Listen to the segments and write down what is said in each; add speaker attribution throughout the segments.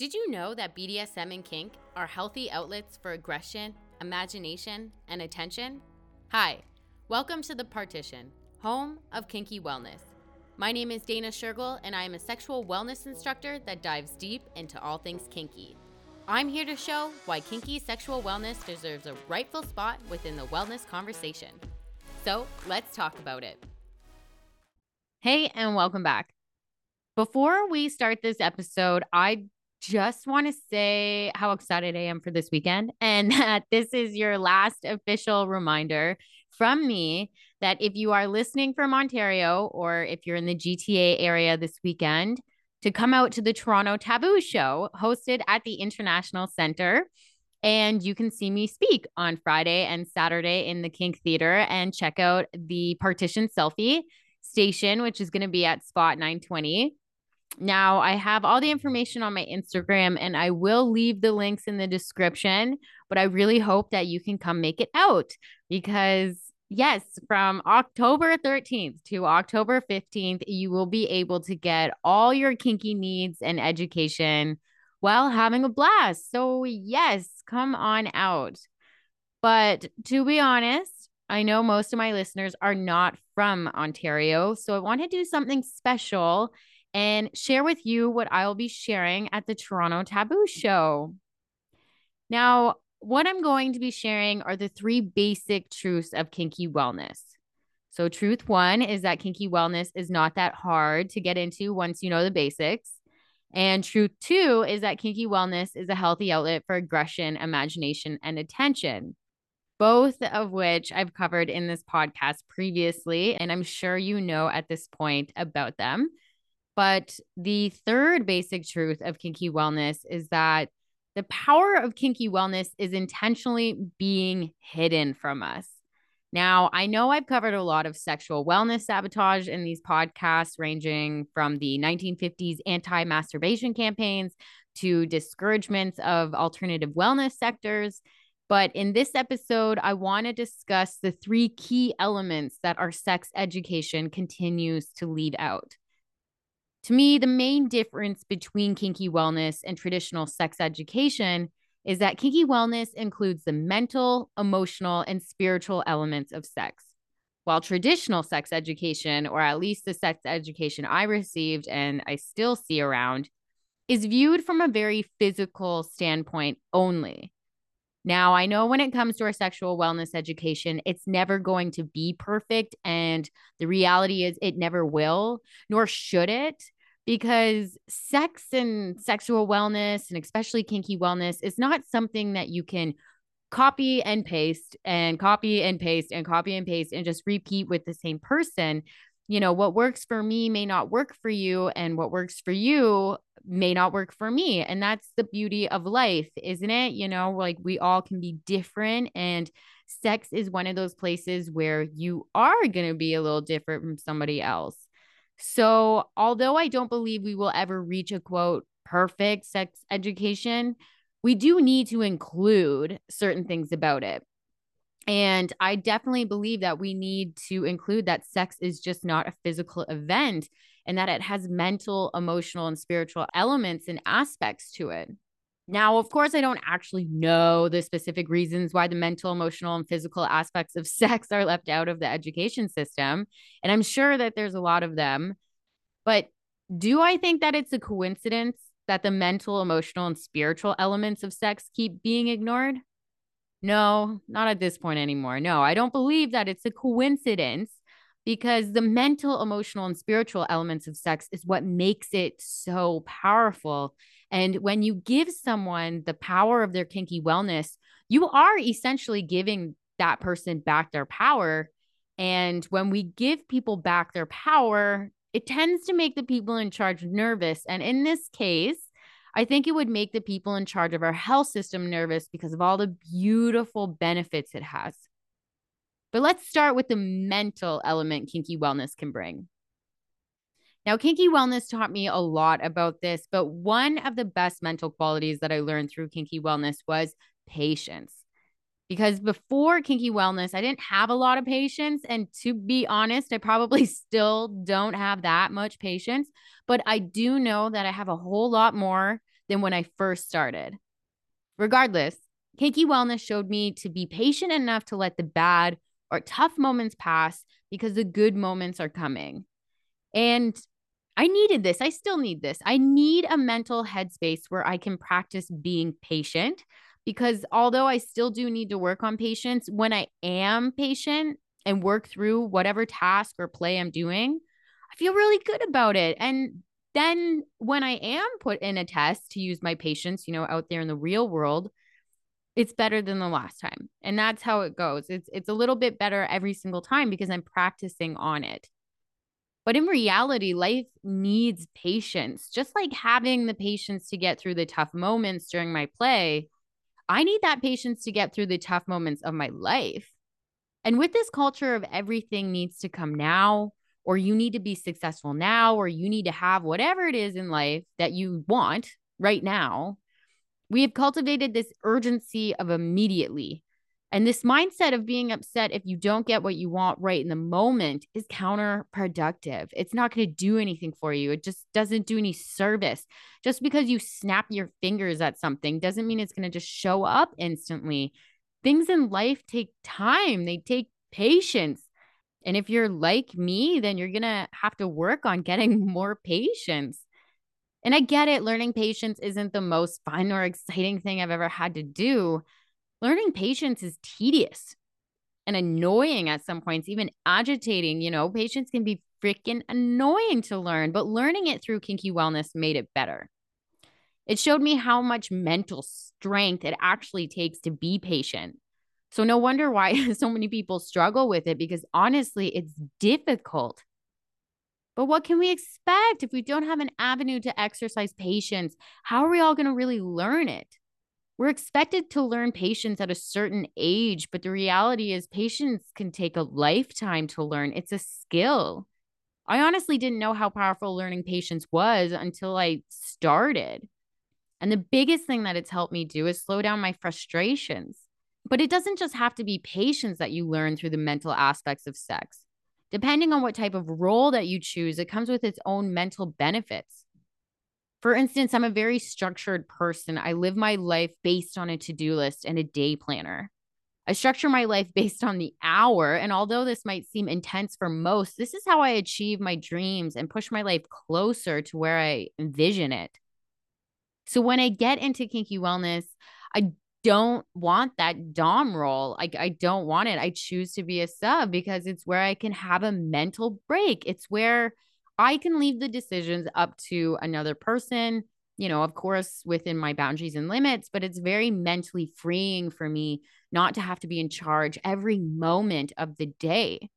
Speaker 1: Did you know that BDSM and kink are healthy outlets for aggression, imagination, and attention? Hi, welcome to The Partition, home of kinky wellness. My name is Dana Shergill, and I am a sexual wellness instructor that dives deep into all things kinky. I'm here to show why kinky sexual wellness deserves a rightful spot within the wellness conversation. So let's talk about it. Hey, and welcome back. Before we start this episode, I just want to say how excited I am for this weekend and that this is your last official reminder from me that if you are listening from Ontario or if you're in the GTA area this weekend, to come out to the Toronto Taboo Show hosted at the International Center. And you can see me speak on Friday and Saturday in the Kink Theater and check out the Partition Selfie station, which is going to be at Spot 920. Now, I have all the information on my Instagram and I will leave the links in the description, but I really hope that you can come make it out because, yes, from October 13th to October 15th, you will be able to get all your kinky needs and education while having a blast. So, yes, come on out. But to be honest, I know most of my listeners are not from Ontario. So I want to do something special and share with you what I'll be sharing at the Toronto Taboo Show. Now, what I'm going to be sharing are the three basic truths of kinky wellness. So, truth one is that kinky wellness is not that hard to get into once you know the basics. And truth two is that kinky wellness is a healthy outlet for aggression, imagination, and attention, both of which I've covered in this podcast previously. And I'm sure you know at this point about them. But the third basic truth of kinky wellness is that the power of kinky wellness is intentionally being hidden from us. Now, I know I've covered a lot of sexual wellness sabotage in these podcasts, ranging from the 1950s anti masturbation campaigns to discouragements of alternative wellness sectors. But in this episode, I want to discuss the three key elements that our sex education continues to leave out. To me, the main difference between kinky wellness and traditional sex education is that kinky wellness includes the mental, emotional, and spiritual elements of sex. While traditional sex education, or at least the sex education I received and I still see around, is viewed from a very physical standpoint only. Now, I know when it comes to our sexual wellness education, it's never going to be perfect. And the reality is, it never will, nor should it, because sex and sexual wellness, and especially kinky wellness, is not something that you can copy and paste and copy and paste and copy and paste and just repeat with the same person. You know, what works for me may not work for you, and what works for you may not work for me. And that's the beauty of life, isn't it? You know, like we all can be different. And sex is one of those places where you are going to be a little different from somebody else. So, although I don't believe we will ever reach a quote perfect sex education, we do need to include certain things about it. And I definitely believe that we need to include that sex is just not a physical event and that it has mental, emotional, and spiritual elements and aspects to it. Now, of course, I don't actually know the specific reasons why the mental, emotional, and physical aspects of sex are left out of the education system. And I'm sure that there's a lot of them. But do I think that it's a coincidence that the mental, emotional, and spiritual elements of sex keep being ignored? No, not at this point anymore. No, I don't believe that it's a coincidence because the mental, emotional, and spiritual elements of sex is what makes it so powerful. And when you give someone the power of their kinky wellness, you are essentially giving that person back their power. And when we give people back their power, it tends to make the people in charge nervous. And in this case, I think it would make the people in charge of our health system nervous because of all the beautiful benefits it has. But let's start with the mental element kinky wellness can bring. Now, kinky wellness taught me a lot about this, but one of the best mental qualities that I learned through kinky wellness was patience. Because before kinky wellness, I didn't have a lot of patience. And to be honest, I probably still don't have that much patience, but I do know that I have a whole lot more than when I first started. Regardless, Kinky Wellness showed me to be patient enough to let the bad or tough moments pass because the good moments are coming. And I needed this. I still need this. I need a mental headspace where I can practice being patient because although I still do need to work on patience, when I am patient and work through whatever task or play I'm doing, I feel really good about it. And then when I am put in a test to use my patience, you know, out there in the real world, it's better than the last time. And that's how it goes. It's it's a little bit better every single time because I'm practicing on it. But in reality, life needs patience. Just like having the patience to get through the tough moments during my play, I need that patience to get through the tough moments of my life. And with this culture of everything needs to come now, or you need to be successful now, or you need to have whatever it is in life that you want right now, we have cultivated this urgency of immediately. And this mindset of being upset if you don't get what you want right in the moment is counterproductive. It's not going to do anything for you. It just doesn't do any service. Just because you snap your fingers at something doesn't mean it's going to just show up instantly. Things in life take time, they take patience. And if you're like me, then you're going to have to work on getting more patience. And I get it, learning patience isn't the most fun or exciting thing I've ever had to do learning patience is tedious and annoying at some points, even agitating. You know, patience can be freaking annoying to learn, but learning it through kinky wellness made it better. It showed me how much mental strength it actually takes to be patient. So, no wonder why so many people struggle with it because honestly, it's difficult. But what can we expect if we don't have an avenue to exercise patience? How are we all going to really learn it? We're expected to learn patience at a certain age, but the reality is patience can take a lifetime to learn. It's a skill. I honestly didn't know how powerful learning patience was until I started. And the biggest thing that it's helped me do is slow down my frustrations. But it doesn't just have to be patience that you learn through the mental aspects of sex. Depending on what type of role that you choose, it comes with its own mental benefits. For instance, I'm a very structured person. I live my life based on a to do list and a day planner. I structure my life based on the hour. And although this might seem intense for most, this is how I achieve my dreams and push my life closer to where I envision it. So when I get into kinky wellness, I don't want that Dom role. I, I don't want it. I choose to be a sub because it's where I can have a mental break. It's where I can leave the decisions up to another person, you know, of course, within my boundaries and limits, but it's very mentally freeing for me not to have to be in charge every moment of the day.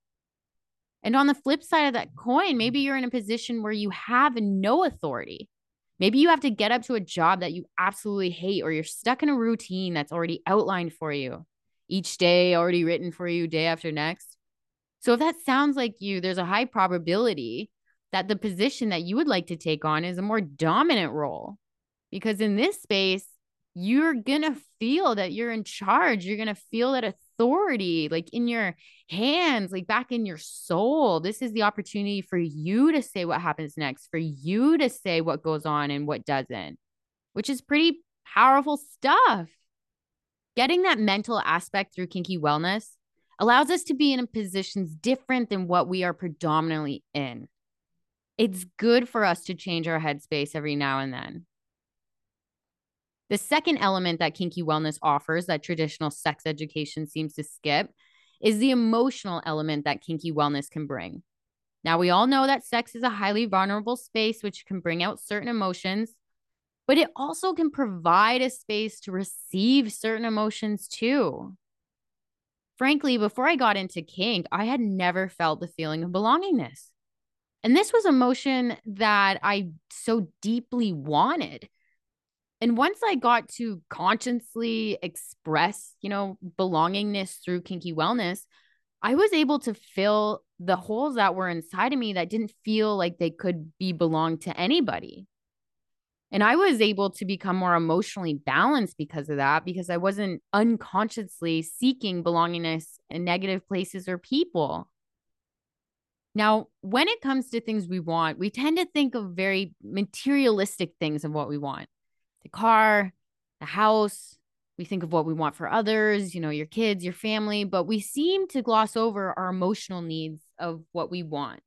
Speaker 1: And on the flip side of that coin, maybe you're in a position where you have no authority. Maybe you have to get up to a job that you absolutely hate, or you're stuck in a routine that's already outlined for you, each day already written for you, day after next. So, if that sounds like you, there's a high probability that the position that you would like to take on is a more dominant role. Because in this space, you're going to feel that you're in charge. You're going to feel that authority like in your hands, like back in your soul. This is the opportunity for you to say what happens next, for you to say what goes on and what doesn't, which is pretty powerful stuff. Getting that mental aspect through kinky wellness allows us to be in positions different than what we are predominantly in it's good for us to change our headspace every now and then. The second element that kinky wellness offers that traditional sex education seems to skip is the emotional element that kinky wellness can bring. Now, we all know that sex is a highly vulnerable space, which can bring out certain emotions, but it also can provide a space to receive certain emotions too. Frankly, before I got into kink, I had never felt the feeling of belongingness. And this was emotion that I so deeply wanted. And once I got to consciously express, you know, belongingness through kinky wellness, I was able to fill the holes that were inside of me that didn't feel like they could be belonged to anybody. And I was able to become more emotionally balanced because of that, because I wasn't unconsciously seeking belongingness in negative places or people. Now, when it comes to things we want, we tend to think of very materialistic things of what we want. the car, the house. We think of what we want for others, you know, your kids, your family, but we seem to gloss over our emotional needs of what we want.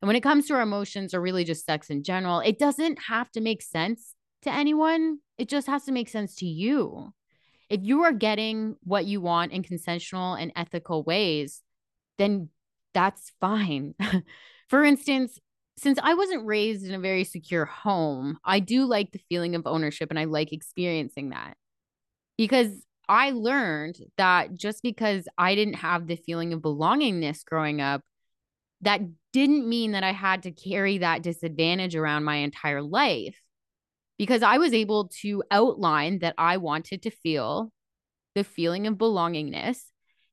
Speaker 1: And when it comes to our emotions or really just sex in general, it doesn't have to make sense to anyone. It just has to make sense to you. If you are getting what you want in consensual and ethical ways, then that's fine. For instance, since I wasn't raised in a very secure home, I do like the feeling of ownership and I like experiencing that because I learned that just because I didn't have the feeling of belongingness growing up, that didn't mean that I had to carry that disadvantage around my entire life because I was able to outline that I wanted to feel the feeling of belongingness.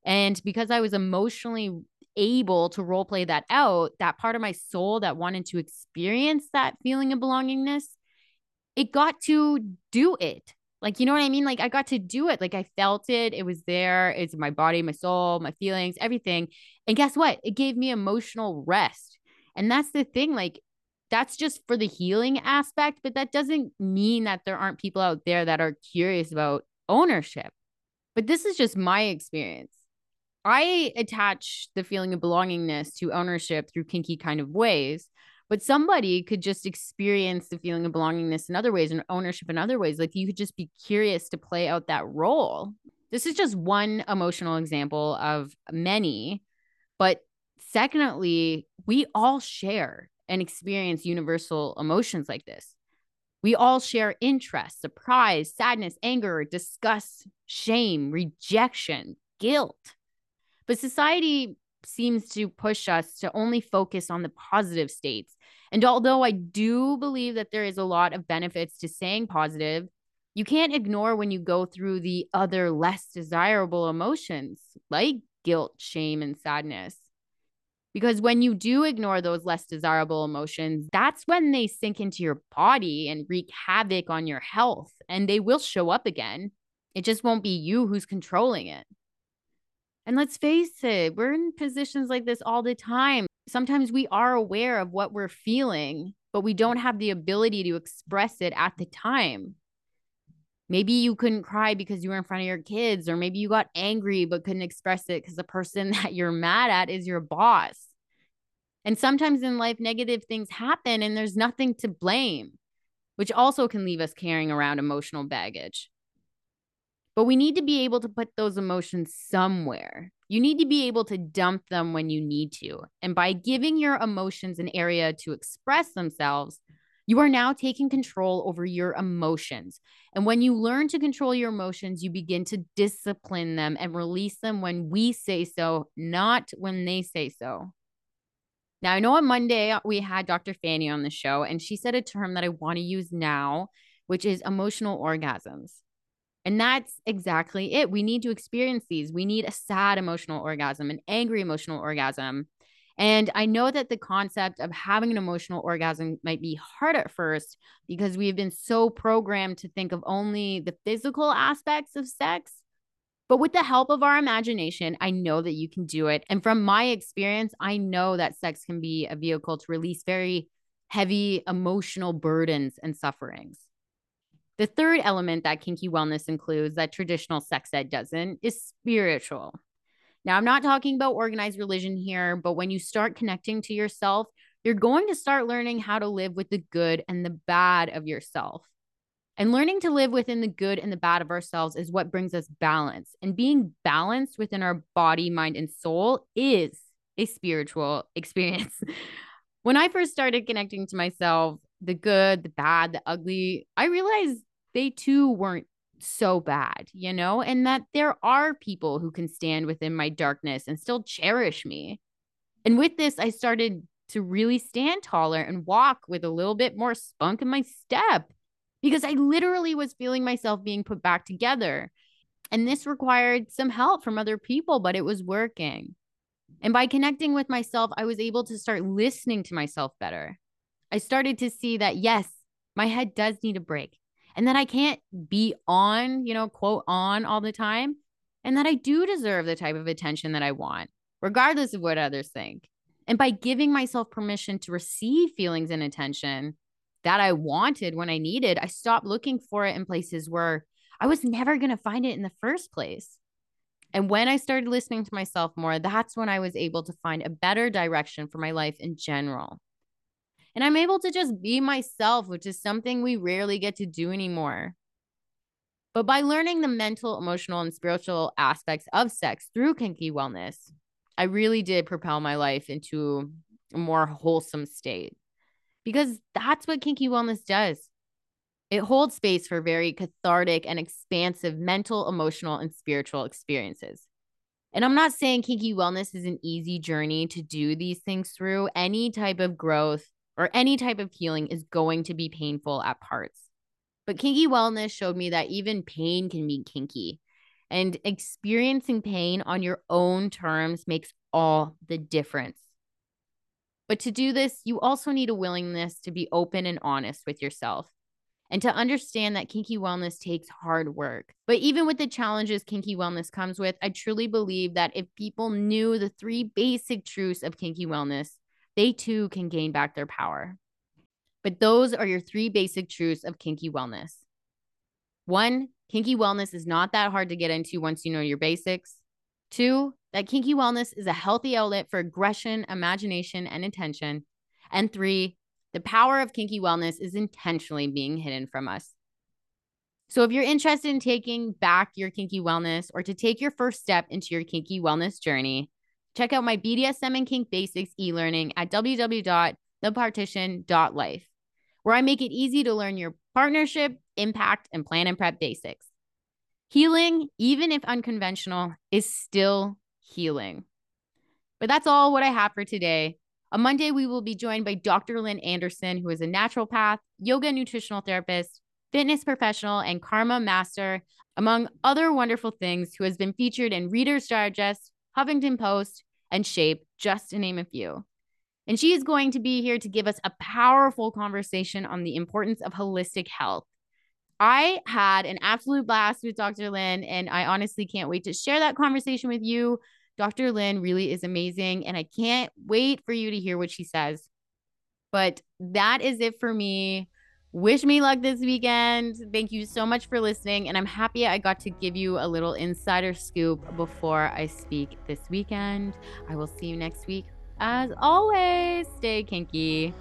Speaker 1: And because I was emotionally able to role play that out, that part of my soul that wanted to experience that feeling of belongingness, it got to do it. Like, you know what I mean? Like, I got to do it. Like, I felt it. It was there. It's my body, my soul, my feelings, everything. And guess what? It gave me emotional rest. And that's the thing. Like, that's just for the healing aspect, but that doesn't mean that there aren't people out there that are curious about ownership. But this is just my experience. I attach the feeling of belongingness to ownership through kinky kind of ways, but somebody could just experience the feeling of belongingness in other ways and ownership in other ways. Like you could just be curious to play out that role. This is just one emotional example of many. But secondly, we all share and experience universal emotions like this. We all share interest, surprise, sadness, anger, disgust, shame, rejection, guilt. But society seems to push us to only focus on the positive states. And although I do believe that there is a lot of benefits to saying positive, you can't ignore when you go through the other less desirable emotions like guilt, shame, and sadness. Because when you do ignore those less desirable emotions, that's when they sink into your body and wreak havoc on your health, and they will show up again. It just won't be you who's controlling it. And let's face it, we're in positions like this all the time. Sometimes we are aware of what we're feeling, but we don't have the ability to express it at the time. Maybe you couldn't cry because you were in front of your kids, or maybe you got angry but couldn't express it because the person that you're mad at is your boss. And sometimes in life, negative things happen and there's nothing to blame, which also can leave us carrying around emotional baggage. But we need to be able to put those emotions somewhere. You need to be able to dump them when you need to. And by giving your emotions an area to express themselves, you are now taking control over your emotions. And when you learn to control your emotions, you begin to discipline them and release them when we say so, not when they say so. Now, I know on Monday uh, we had Dr. Fanny on the show, and she said a term that I want to use now, which is emotional orgasms. And that's exactly it. We need to experience these. We need a sad emotional orgasm, an angry emotional orgasm. And I know that the concept of having an emotional orgasm might be hard at first because we've been so programmed to think of only the physical aspects of sex. But with the help of our imagination, I know that you can do it. And from my experience, I know that sex can be a vehicle to release very heavy emotional burdens and sufferings. The third element that kinky wellness includes that traditional sex ed doesn't is spiritual. Now, I'm not talking about organized religion here, but when you start connecting to yourself, you're going to start learning how to live with the good and the bad of yourself. And learning to live within the good and the bad of ourselves is what brings us balance. And being balanced within our body, mind, and soul is a spiritual experience. when I first started connecting to myself, the good, the bad, the ugly, I realized they too weren't so bad, you know, and that there are people who can stand within my darkness and still cherish me. And with this, I started to really stand taller and walk with a little bit more spunk in my step because I literally was feeling myself being put back together. And this required some help from other people, but it was working. And by connecting with myself, I was able to start listening to myself better. I started to see that, yes, my head does need a break and that I can't be on, you know, quote, on all the time. And that I do deserve the type of attention that I want, regardless of what others think. And by giving myself permission to receive feelings and attention, that I wanted when I needed, I stopped looking for it in places where I was never going to find it in the first place. And when I started listening to myself more, that's when I was able to find a better direction for my life in general. And I'm able to just be myself, which is something we rarely get to do anymore. But by learning the mental, emotional, and spiritual aspects of sex through kinky wellness, I really did propel my life into a more wholesome state because that's what kinky wellness does. It holds space for very cathartic and expansive mental, emotional, and spiritual experiences. And I'm not saying kinky wellness is an easy journey to do these things through. Any type of growth or any type of healing is going to be painful at parts. But kinky wellness showed me that even pain can be kinky. And experiencing pain on your own terms makes all the difference. But to do this, you also need a willingness to be open and honest with yourself and to understand that kinky wellness takes hard work. But even with the challenges kinky wellness comes with, I truly believe that if people knew the three basic truths of kinky wellness, they too can gain back their power. But those are your three basic truths of kinky wellness. One, kinky wellness is not that hard to get into once you know your basics. Two, that kinky wellness is a healthy outlet for aggression, imagination, and attention. And three, the power of kinky wellness is intentionally being hidden from us. So, if you're interested in taking back your kinky wellness or to take your first step into your kinky wellness journey, check out my BDSM and kink basics e learning at www.thepartition.life where I make it easy to learn your partnership, impact, and plan and prep basics. Healing, even if unconventional, is still healing. But that's all what I have for today. On Monday, we will be joined by Dr. Lynn Anderson, who is a naturopath, yoga nutritional therapist, fitness professional, and karma master, among other wonderful things, who has been featured in Reader's Digest, Huffington Post, and Shape, just to name a few. And she is going to be here to give us a powerful conversation on the importance of holistic health. I had an absolute blast with Dr. Lynn, and I honestly can't wait to share that conversation with you. Dr. Lynn really is amazing, and I can't wait for you to hear what she says. But that is it for me. Wish me luck this weekend. Thank you so much for listening. And I'm happy I got to give you a little insider scoop before I speak this weekend. I will see you next week. As always, stay kinky.